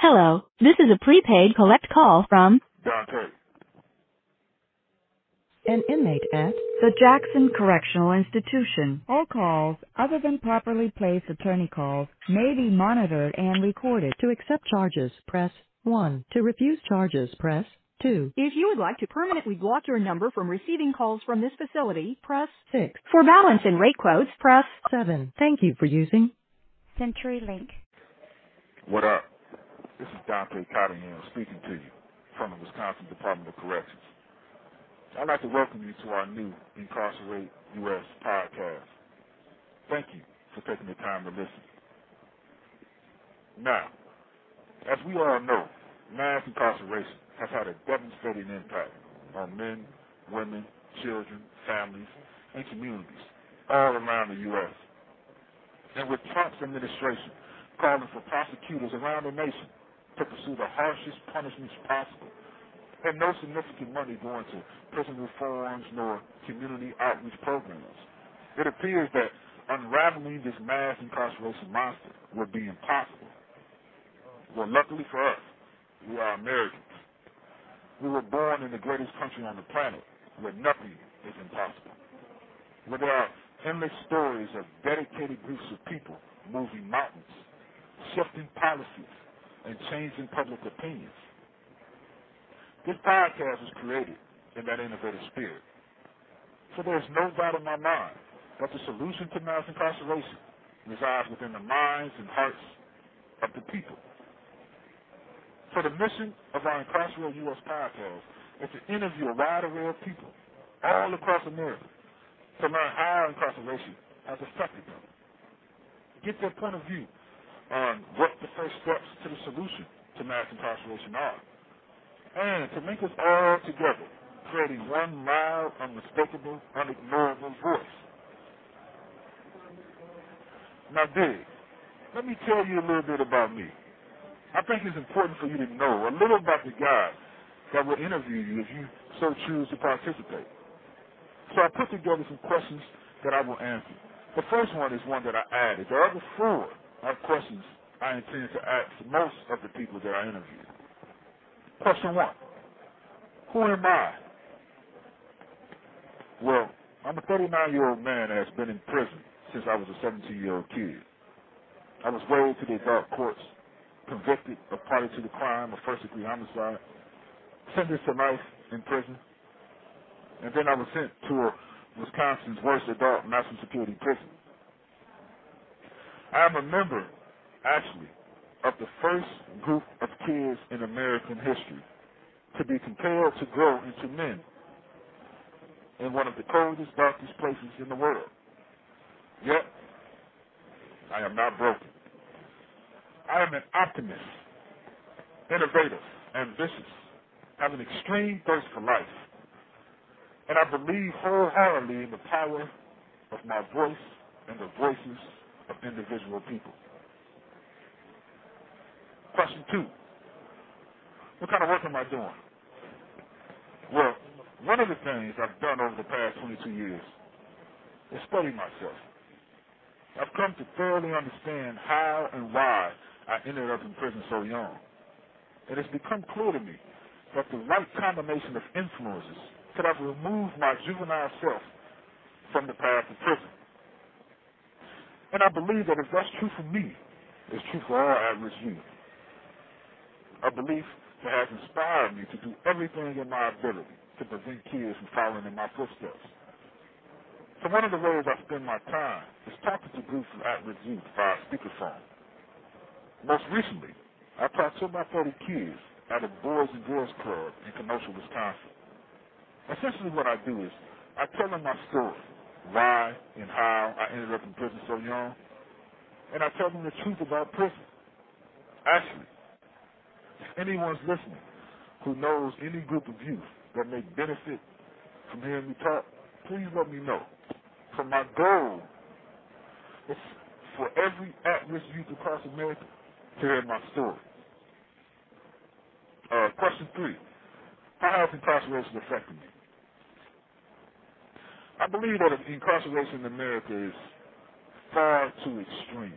Hello, this is a prepaid collect call from Dante. An inmate at the Jackson Correctional Institution. All calls, other than properly placed attorney calls, may be monitored and recorded. To accept charges, press 1. To refuse charges, press 2. If you would like to permanently block your number from receiving calls from this facility, press 6. for balance and rate quotes, press 7. Thank you for using CenturyLink. What up? This is Dante Cottingham speaking to you from the Wisconsin Department of Corrections. I'd like to welcome you to our new Incarcerate U.S. podcast. Thank you for taking the time to listen. Now, as we all know, mass incarceration has had a devastating impact on men, women, children, families, and communities all around the U.S. And with Trump's administration calling for prosecutors around the nation to pursue the harshest punishments possible, and no significant money going to prison reforms nor community outreach programs. It appears that unraveling this mass incarceration monster would be impossible. Well, luckily for us, we are Americans. We were born in the greatest country on the planet where nothing is impossible. Where there are endless stories of dedicated groups of people moving mountains, shifting policies, and changing public opinions. This podcast was created in that innovative spirit. So there's no doubt in my mind that the solution to mass incarceration resides within the minds and hearts of the people. So the mission of our Incarcerated U.S. podcast is to interview a wide array of people all across America to learn how incarceration has affected them. Get their point of view on what the first steps to the solution to mass incarceration are. And to link us all together, creating one loud, unmistakable, unignorable voice. Now, Dig, let me tell you a little bit about me. I think it's important for you to know a little about the guy that will interview you if you so choose to participate. So I put together some questions that I will answer. The first one is one that I added. The other four are questions I intend to ask most of the people that I interview. Question one Who am I? Well, I'm a 39 year old man that has been in prison since I was a 17 year old kid. I was weighed to the adult courts, convicted of party to the crime of first degree homicide, sentenced to life in prison, and then I was sent to a Wisconsin's worst adult maximum security prison. I am a member, actually, of the first group of kids in American history to be compelled to grow into men in one of the coldest, darkest places in the world. Yet, I am not broken. I am an optimist, innovative, ambitious, have an extreme thirst for life, and I believe wholeheartedly in the power of my voice and the voices of individual people. Question two. What kind of work am I doing? Well, one of the things I've done over the past 22 years is study myself. I've come to thoroughly understand how and why I ended up in prison so young. It has become clear to me that the right combination of influences could have removed my juvenile self from the path of prison. And I believe that if that's true for me, it's true for all at-risk youth. A belief that has inspired me to do everything in my ability to prevent kids from following in my footsteps. So one of the ways I spend my time is talking to groups of at-risk youth via speakerphone. Most recently, I talked to about 30 kids at a Boys and Girls Club in Kenosha, Wisconsin. Essentially what I do is I tell them my story, why and how I ended up in prison so young, and I tell them the truth about prison. Actually, anyone's listening who knows any group of youth that may benefit from hearing me talk, please let me know. For my goal is for every at-risk youth across America to hear my story. Uh, question three. How has incarceration affected me? I believe that incarceration in America is far too extreme.